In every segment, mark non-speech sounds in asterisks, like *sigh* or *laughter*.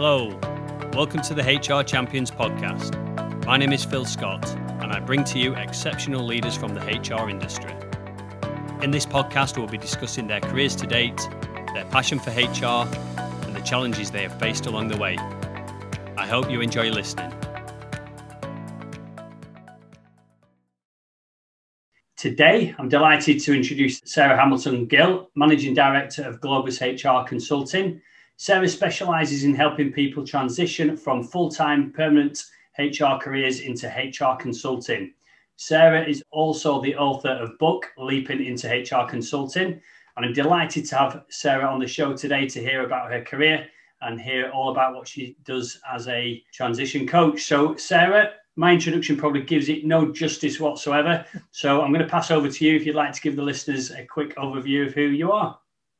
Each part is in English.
Hello, welcome to the HR Champions podcast. My name is Phil Scott, and I bring to you exceptional leaders from the HR industry. In this podcast, we'll be discussing their careers to date, their passion for HR, and the challenges they have faced along the way. I hope you enjoy listening. Today, I'm delighted to introduce Sarah Hamilton Gill, Managing Director of Globus HR Consulting. Sarah specialises in helping people transition from full time permanent HR careers into HR consulting. Sarah is also the author of book Leaping into HR Consulting, and I'm delighted to have Sarah on the show today to hear about her career and hear all about what she does as a transition coach. So, Sarah, my introduction probably gives it no justice whatsoever. So, I'm going to pass over to you if you'd like to give the listeners a quick overview of who you are.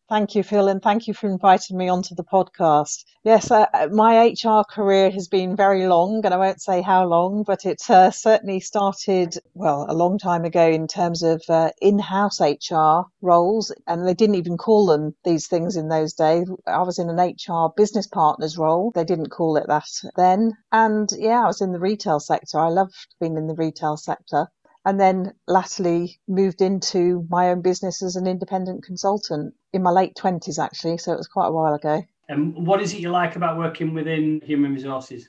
Thank you, Phil, and thank you for inviting me onto the podcast. Yes, uh, uh my HR career has been very long, and I won't say how long, but it uh, certainly started, well, a long time ago in terms of uh, in house HR roles, and they didn't even call them these things in those days. I was in an HR business partners role, they didn't call it that then. And yeah, I was in the retail sector. I loved being in the retail sector and then latterly moved into my own business as an independent consultant in my late 20s, actually. So it was quite a while ago. And what is it you like about working within human resources?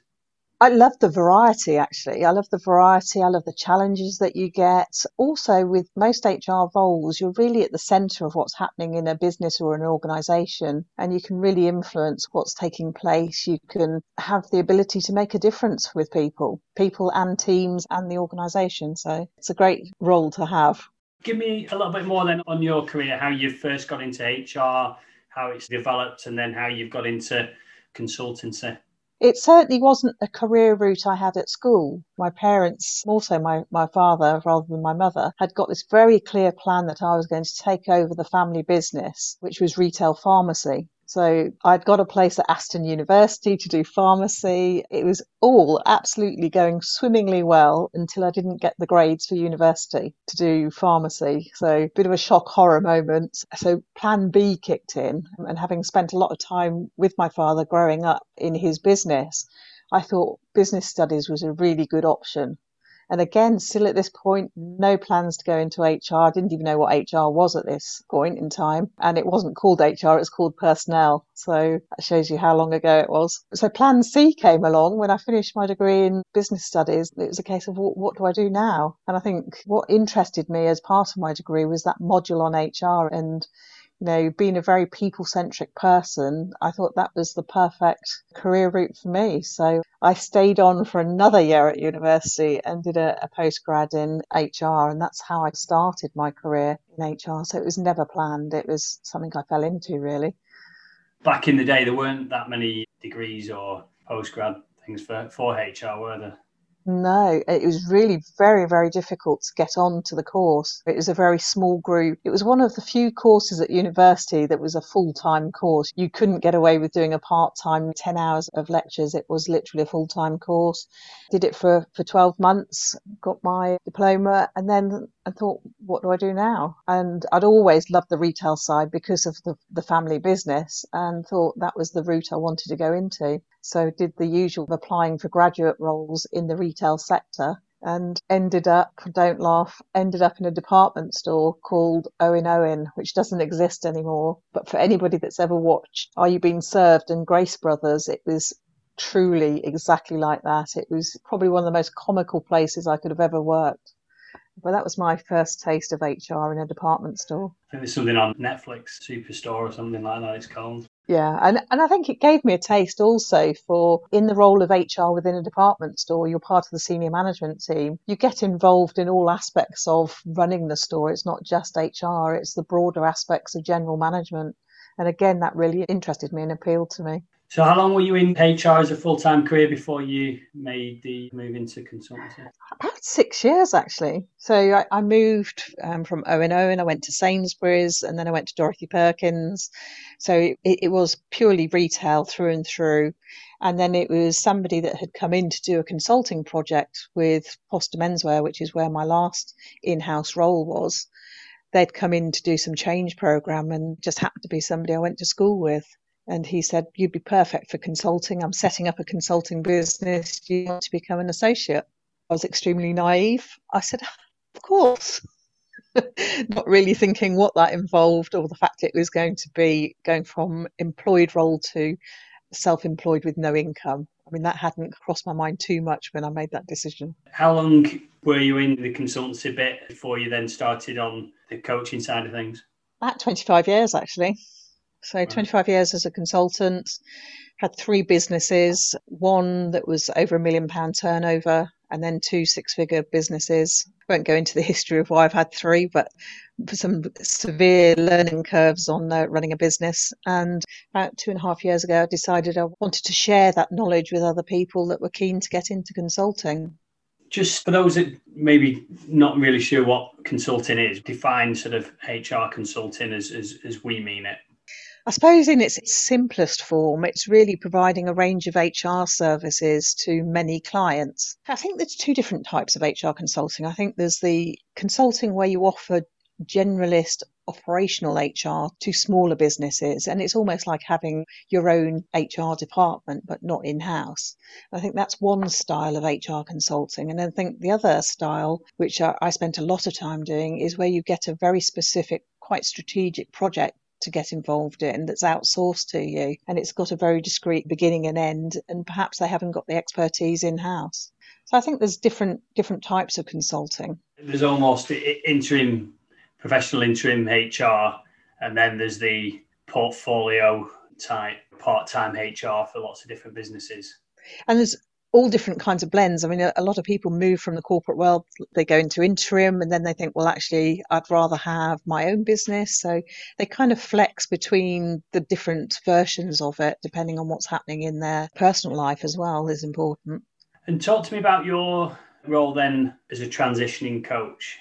I love the variety, actually. I love the variety. I love the challenges that you get. Also, with most HR roles, you're really at the centre of what's happening in a business or an organisation, and you can really influence what's taking place. You can have the ability to make a difference with people, people and teams and the organisation. So it's a great role to have. Give me a little bit more then on your career, how you first got into HR, how it's developed, and then how you've got into consultancy. It certainly wasn't a career route I had at school. My parents, also my, my father rather than my mother, had got this very clear plan that I was going to take over the family business, which was retail pharmacy. So I'd got a place at Aston University to do pharmacy. It was all absolutely going swimmingly well until I didn't get the grades for university to do pharmacy. So a bit of a shock horror moment. So plan B kicked in and having spent a lot of time with my father growing up in his business, I thought business studies was a really good option. And again, still at this point, no plans to go into HR. I didn't even know what HR was at this point in time. And it wasn't called HR, it was called personnel. So that shows you how long ago it was. So plan C came along when I finished my degree in business studies. It was a case of what, what do I do now? And I think what interested me as part of my degree was that module on HR and you know, being a very people centric person, I thought that was the perfect career route for me. So I stayed on for another year at university and did a, a postgrad in HR, and that's how I started my career in HR. So it was never planned, it was something I fell into really. Back in the day, there weren't that many degrees or postgrad things for, for HR, were there? No, it was really very, very difficult to get on to the course. It was a very small group. It was one of the few courses at university that was a full time course. You couldn't get away with doing a part time 10 hours of lectures. It was literally a full time course. Did it for, for 12 months, got my diploma, and then I thought, what do I do now? And I'd always loved the retail side because of the, the family business and thought that was the route I wanted to go into. So did the usual applying for graduate roles in the retail sector and ended up, don't laugh, ended up in a department store called Owen Owen, which doesn't exist anymore. But for anybody that's ever watched Are You Being Served and Grace Brothers, it was truly exactly like that. It was probably one of the most comical places I could have ever worked. But that was my first taste of HR in a department store. I think there's something on Netflix, Superstore or something like that. It's called. Yeah, and, and I think it gave me a taste also for in the role of HR within a department store, you're part of the senior management team. You get involved in all aspects of running the store. It's not just HR, it's the broader aspects of general management. And again, that really interested me and appealed to me. So, how long were you in HR as a full time career before you made the move into consultancy? About six years, actually. So, I, I moved um, from O and O, and I went to Sainsbury's, and then I went to Dorothy Perkins. So, it, it was purely retail through and through. And then it was somebody that had come in to do a consulting project with Foster Menswear, which is where my last in house role was. They'd come in to do some change program and just happened to be somebody I went to school with And he said, You'd be perfect for consulting. I'm setting up a consulting business. Do you want to become an associate? I was extremely naive. I said, Of course. *laughs* Not really thinking what that involved or the fact it was going to be going from employed role to self employed with no income. I mean, that hadn't crossed my mind too much when I made that decision. How long were you in the consultancy bit before you then started on the coaching side of things? About 25 years, actually. So, 25 years as a consultant, had three businesses one that was over a million pound turnover, and then two six figure businesses. I won't go into the history of why I've had three, but some severe learning curves on uh, running a business. And about two and a half years ago, I decided I wanted to share that knowledge with other people that were keen to get into consulting. Just for those that maybe not really sure what consulting is, define sort of HR consulting as, as, as we mean it. I suppose in its simplest form, it's really providing a range of HR services to many clients. I think there's two different types of HR consulting. I think there's the consulting where you offer generalist operational HR to smaller businesses. And it's almost like having your own HR department, but not in house. I think that's one style of HR consulting. And I think the other style, which I spent a lot of time doing, is where you get a very specific, quite strategic project to get involved in that's outsourced to you and it's got a very discrete beginning and end and perhaps they haven't got the expertise in house so i think there's different different types of consulting. There's almost interim professional interim hr and then there's the portfolio type part-time hr for lots of different businesses. And there's all different kinds of blends. I mean, a, a, lot of people move from the corporate world, they go into interim and then they think, well, actually, I'd rather have my own business. So they kind of flex between the different versions of it, depending on what's happening in their personal life as well, is important. And talk to me about your role then as a transitioning coach.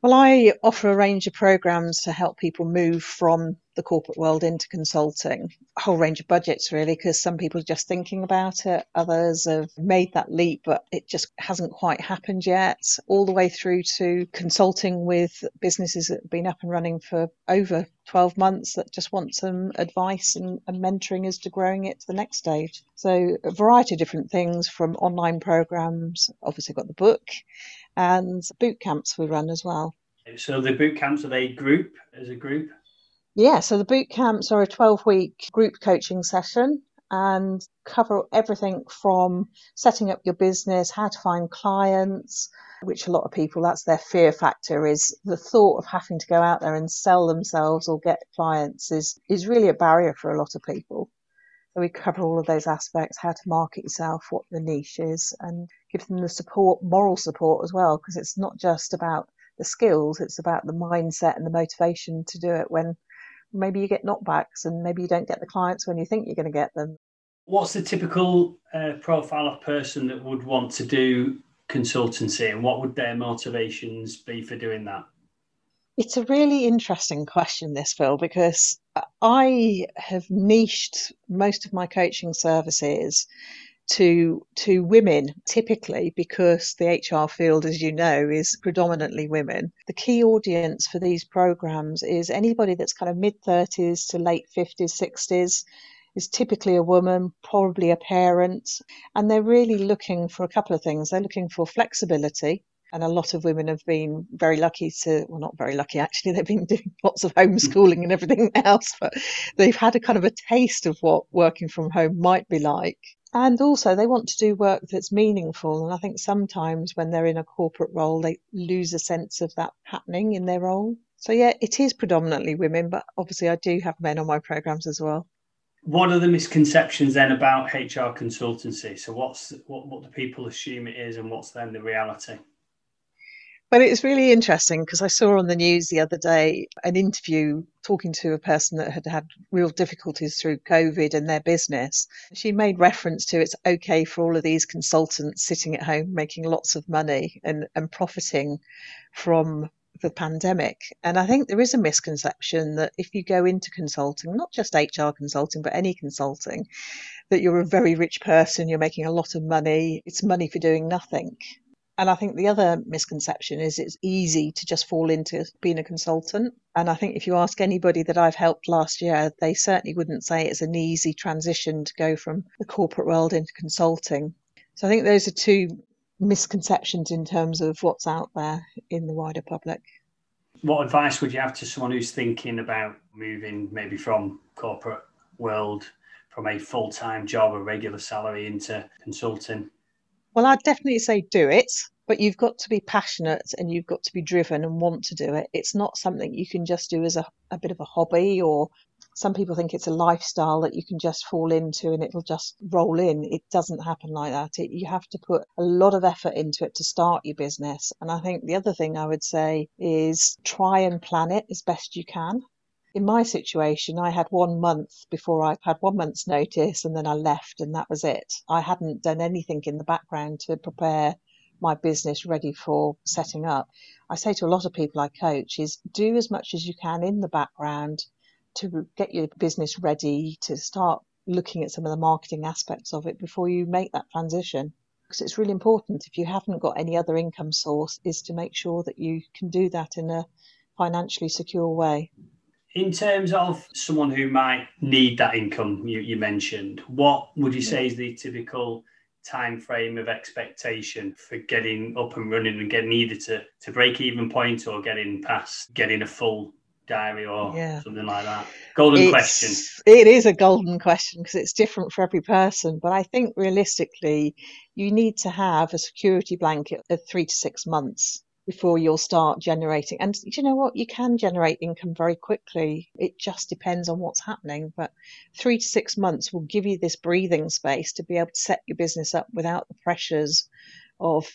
Well, I offer a range of programs to help people move from the corporate world into consulting. A whole range of budgets, really, because some people are just thinking about it. Others have made that leap, but it just hasn't quite happened yet. All the way through to consulting with businesses that have been up and running for over 12 months that just want some advice and, and mentoring as to growing it to the next stage. So, a variety of different things from online programs, obviously, got the book and boot camps we run as well. So the boot camps are they group as a group? Yeah, so the boot camps are a 12 week group coaching session and cover everything from setting up your business, how to find clients, which a lot of people that's their fear factor is the thought of having to go out there and sell themselves or get clients is is really a barrier for a lot of people. So we cover all of those aspects, how to market yourself, what the niche is, and give them the support, moral support as well, because it's not just about the skills, it's about the mindset and the motivation to do it when maybe you get knockbacks and maybe you don't get the clients when you think you're going to get them. What's the typical uh, profile of person that would want to do consultancy and what would their motivations be for doing that? It's a really interesting question, this, Phil, because I have niched most of my coaching services to to women typically because the HR field as you know is predominantly women. The key audience for these programs is anybody that's kind of mid 30s to late 50s 60s is typically a woman probably a parent and they're really looking for a couple of things. They're looking for flexibility and a lot of women have been very lucky to, well, not very lucky actually, they've been *laughs* doing lots of homeschooling and everything else, but they've had a kind of a taste of what working from home might be like. And also, they want to do work that's meaningful. And I think sometimes when they're in a corporate role, they lose a sense of that happening in their role. So, yeah, it is predominantly women, but obviously, I do have men on my programs as well. What are the misconceptions then about HR consultancy? So, what's what, what do people assume it is, and what's then the reality? But it's really interesting because I saw on the news the other day an interview talking to a person that had had real difficulties through COVID and their business. She made reference to it's okay for all of these consultants sitting at home making lots of money and, and profiting from the pandemic. And I think there is a misconception that if you go into consulting, not just HR consulting, but any consulting, that you're a very rich person, you're making a lot of money, it's money for doing nothing. And I think the other misconception is it's easy to just fall into being a consultant. And I think if you ask anybody that I've helped last year, they certainly wouldn't say it's an easy transition to go from the corporate world into consulting. So I think those are two misconceptions in terms of what's out there in the wider public. What advice would you have to someone who's thinking about moving maybe from corporate world from a full-time job, a regular salary into consulting? Well, I'd definitely say do it, but you've got to be passionate and you've got to be driven and want to do it. It's not something you can just do as a, a bit of a hobby or some people think it's a lifestyle that you can just fall into and it'll just roll in. It doesn't happen like that. It, you have to put a lot of effort into it to start your business. And I think the other thing I would say is try and plan it as best you can in my situation, I had one month before I had one month's notice and then I left and that was it. I hadn't done anything in the background to prepare my business ready for setting up. I say to a lot of people I coach is do as much as you can in the background to get your business ready to start looking at some of the marketing aspects of it before you make that transition because it's really important if you haven't got any other income source is to make sure that you can do that in a financially secure way. In terms of someone who might need that income you, you mentioned, what would you say is the typical time frame of expectation for getting up and running and getting either to, to break even point or getting past getting a full diary or yeah. something like that? Golden it's, question. It is a golden question because it's different for every person. But I think realistically, you need to have a security blanket of three to six months before you'll start generating. And you know what? You can generate income very quickly. It just depends on what's happening. But three to six months will give you this breathing space to be able to set your business up without the pressures of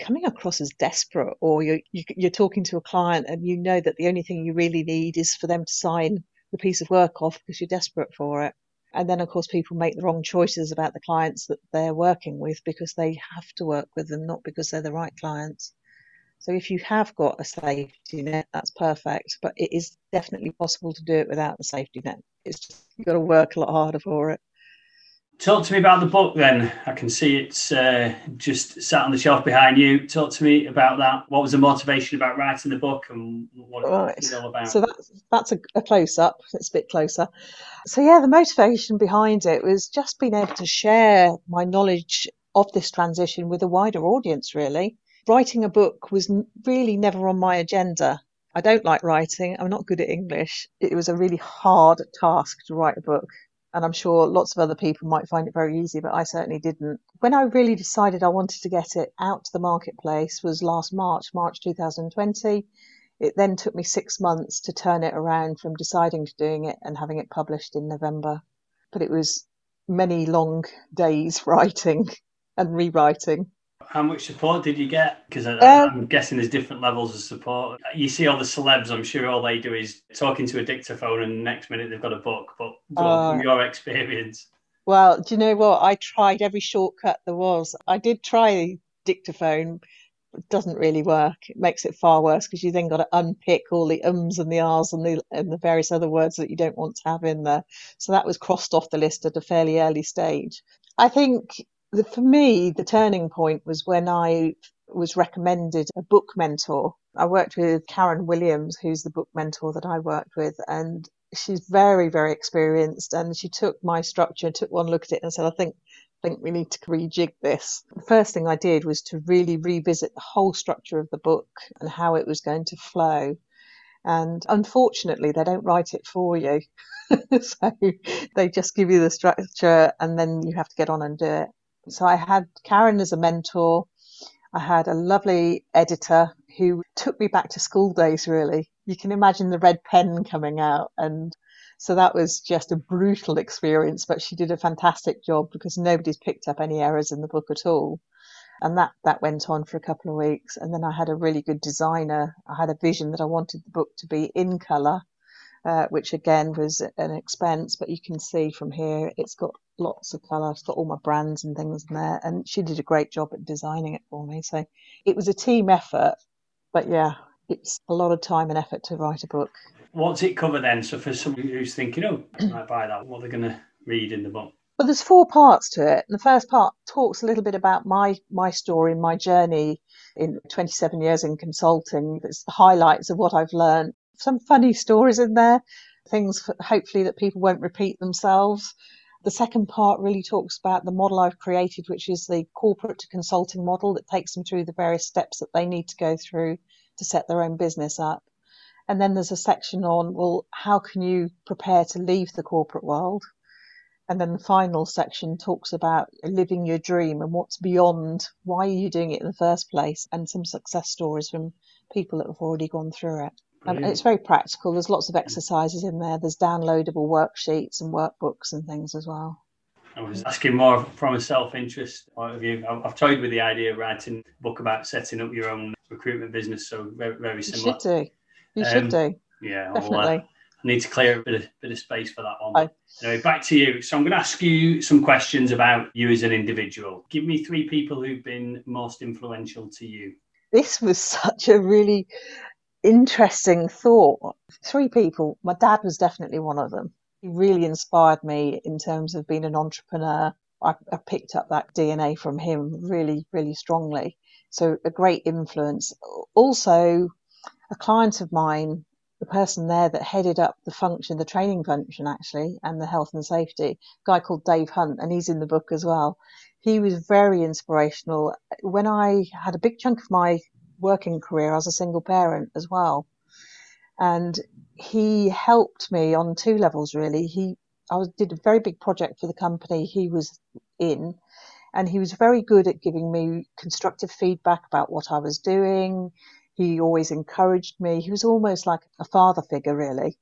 coming across as desperate or you're, you're talking to a client and you know that the only thing you really need is for them to sign the piece of work off because you're desperate for it. And then, of course, people make the wrong choices about the clients that they're working with because they have to work with them, not because they're the right clients. So if you have got a safety net, that's perfect. But it is definitely possible to do it without the safety net. It's just you've got to work a lot harder for it. Talk to me about the book then. I can see it's uh, just sat on the shelf behind you. Talk to me about that. What was the motivation about writing the book and what right. it's all about? So that's, that's a, a close up. It's a bit closer. So, yeah, the motivation behind it was just being able to share my knowledge of this transition with a wider audience, really writing a book was really never on my agenda. I don't like writing. I'm not good at English. It was a really hard task to write a book. And I'm sure lots of other people might find it very easy, but I certainly didn't. When I really decided I wanted to get it out to the marketplace was last March, March 2020. It then took me six months to turn it around from deciding to doing it and having it published in November. But it was many long days *laughs* writing and rewriting. How much support did you get? Because um, I'm guessing there's different levels of support. You see all the celebs, I'm sure all they do is talking to a dictaphone, and the next minute they've got a book. But uh, from your experience, well, do you know what? I tried every shortcut there was. I did try dictaphone, it doesn't really work. It makes it far worse because you then got to unpick all the ums and the ahs and the and the various other words that you don't want to have in there. So that was crossed off the list at a fairly early stage. I think the, for me, the turning point was when I was recommended a book mentor. I worked with Karen Williams, who's the book mentor that I worked with, and she's very, very experienced. And she took my structure, took one look at it, and said, "I think, I think we need to rejig this." The first thing I did was to really revisit the whole structure of the book and how it was going to flow. And unfortunately, they don't write it for you. *laughs* so they just give you the structure and then you have to get on and do it. So I had Karen as a mentor. I had a lovely editor who took me back to school days, really. You can imagine the red pen coming out. And so that was just a brutal experience, but she did a fantastic job because nobody's picked up any errors in the book at all. And that, that went on for a couple of weeks. And then I had a really good designer. I had a vision that I wanted the book to be in colour uh, which again was an expense. But you can see from here, it's got lots of colour. It's got all my brands and things in there. And she did a great job at designing it for me. So it was a team effort. But yeah, it's a lot of time and effort to write a book. What's it cover then? So for somebody who's thinking, oh, I might buy that, what are they going to read in the book? Well, there's four parts to it. And the first part talks a little bit about my my story, my journey in 27 years in consulting. It's the highlights of what I've learned. Some funny stories in there, things hopefully that people won't repeat themselves. The second part really talks about the model I've created, which is the corporate to consulting model that takes them through the various steps that they need to go through to set their own business up. And then there's a section on, well, how can you prepare to leave the corporate world? And then the final section talks about living your dream and what's beyond why are you doing it in the first place and some success stories from people that have already gone through it. And it's very practical. There's lots of exercises in there. There's downloadable worksheets and workbooks and things as well. I was asking more from a self-interest point of view. I've toyed with the idea of writing a book about setting up your own recruitment business, so very, very similar. You should do. You um, should do. Yeah, definitely. Uh, I need to clear a bit of, bit of space for that one. Anyway, back to you. So I'm going to ask you some questions about you as an individual. Give me three people who've been most influential to you. This was such a really interesting thought. Three people. My dad was definitely one of them. He really inspired me in terms of being an entrepreneur. I, I picked up that DNA from him really, really strongly. So a great influence. Also, a client of mine, the person there that headed up the function, the training function actually, and the health and safety, guy called Dave Hunt, and he's in the book as well. He was very inspirational. When I had a big chunk of my working career as a single parent as well. And he helped me on two levels really. He I did a very big project for the company he was in, and he was very good at giving me constructive feedback about what I was doing. He always encouraged me. He was almost like a father figure, really,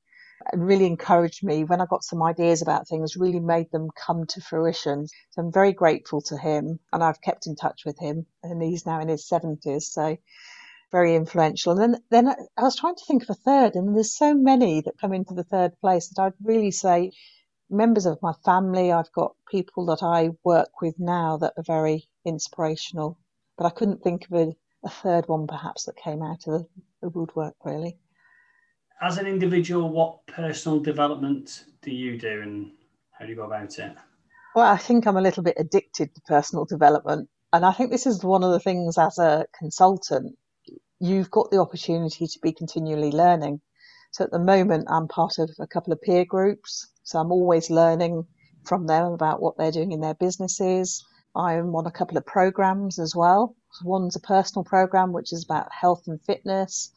really encouraged me when I got some ideas about things, really made them come to fruition. So I'm very grateful to him, and I've kept in touch with him, and he's now in his 70s. So very influential. And then, then I was trying to think of a third, and there's so many that come into the third place that I'd really say members of my family. I've got people that I work with now that are very inspirational, but I couldn't think of a, a third one perhaps that came out of the, the woodwork really. As an individual, what personal development do you do and how do you go about it? Well, I think I'm a little bit addicted to personal development. And I think this is one of the things as a consultant you've got the opportunity to be continually learning. So at the moment, I'm part of a couple of peer groups. So I'm always learning from them about what they're doing in their businesses. I'm on a couple of programs as well. One's a personal program, which is about health and fitness.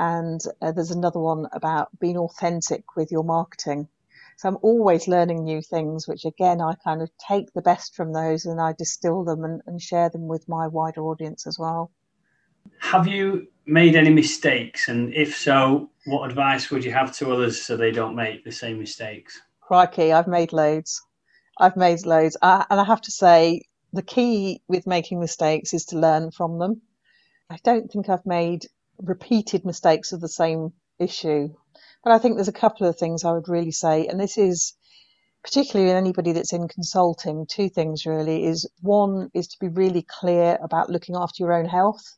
And uh, there's another one about being authentic with your marketing. So I'm always learning new things, which again, I kind of take the best from those and I distill them and, and share them with my wider audience as well. Have you made any mistakes? And if so, what advice would you have to others so they don't make the same mistakes? Crikey, I've made loads. I've made loads. I, and I have to say, the key with making mistakes is to learn from them. I don't think I've made repeated mistakes of the same issue. But I think there's a couple of things I would really say, and this is particularly in anybody that's in consulting, two things really is one is to be really clear about looking after your own health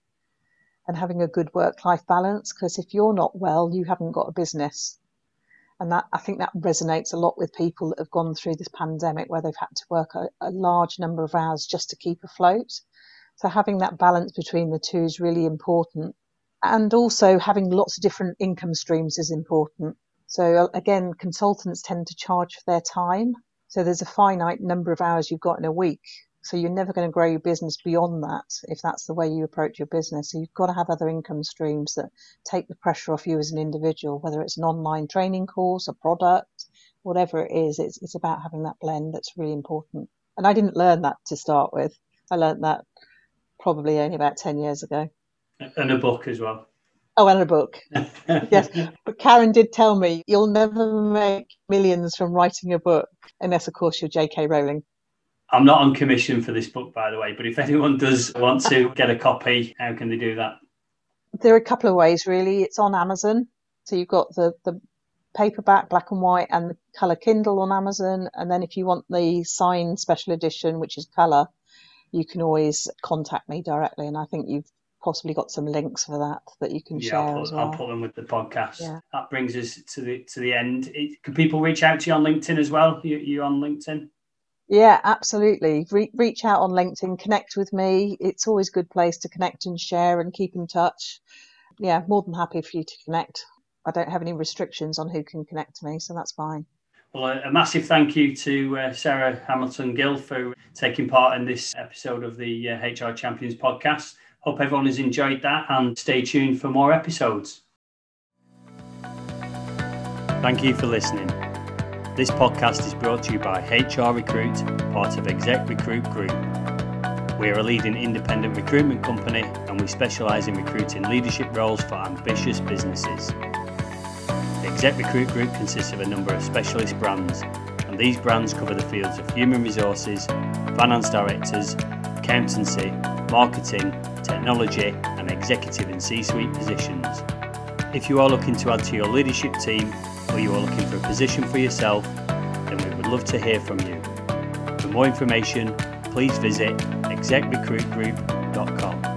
and having a good work life balance. Because if you're not well, you haven't got a business. And that I think that resonates a lot with people that have gone through this pandemic where they've had to work a, a large number of hours just to keep afloat. So having that balance between the two is really important. And also having lots of different income streams is important. So uh, again, consultants tend to charge for their time. So there's a finite number of hours you've got in a week. So you're never going to grow your business beyond that if that's the way you approach your business. So you've got to have other income streams that take the pressure off you as an individual, whether it's an online training course, a product, whatever it is. It's, it's about having that blend that's really important. And I didn't learn that to start with. I learned that probably only about 10 years ago. And a book as well. Oh, and a book. *laughs* yes. But Karen did tell me you'll never make millions from writing a book unless, of course, you're J.K. Rowling. I'm not on commission for this book, by the way, but if anyone does want to get a copy, how can they do that? There are a couple of ways, really. It's on Amazon. So you've got the, the paperback, black and white, and the colour Kindle on Amazon. And then if you want the signed special edition, which is colour, you can always contact me directly. And I think you've possibly got some links for that that you can yeah, share I'll put, as well. I'll put them with the podcast. Yeah. That brings us to the to the end. It, can people reach out to you on LinkedIn as well? You, you on LinkedIn? Yeah, absolutely. Re- reach out on LinkedIn, connect with me. It's always a good place to connect and share and keep in touch. Yeah, more than happy for you to connect. I don't have any restrictions on who can connect to me, so that's fine. Well, a, massive thank you to uh, Sarah Hamilton Gill for taking part in this episode of the uh, HR Champions podcast. Hope everyone has enjoyed that and stay tuned for more episodes. Thank you for listening. This podcast is brought to you by HR Recruit, part of Exec Recruit Group. We are a leading independent recruitment company and we specialise in recruiting leadership roles for ambitious businesses. The Exec Recruit Group consists of a number of specialist brands, and these brands cover the fields of human resources, finance directors, accountancy, marketing, technology, and executive and C suite positions. If you are looking to add to your leadership team or you are looking for a position for yourself, then we would love to hear from you. For more information, please visit execrecruitgroup.com.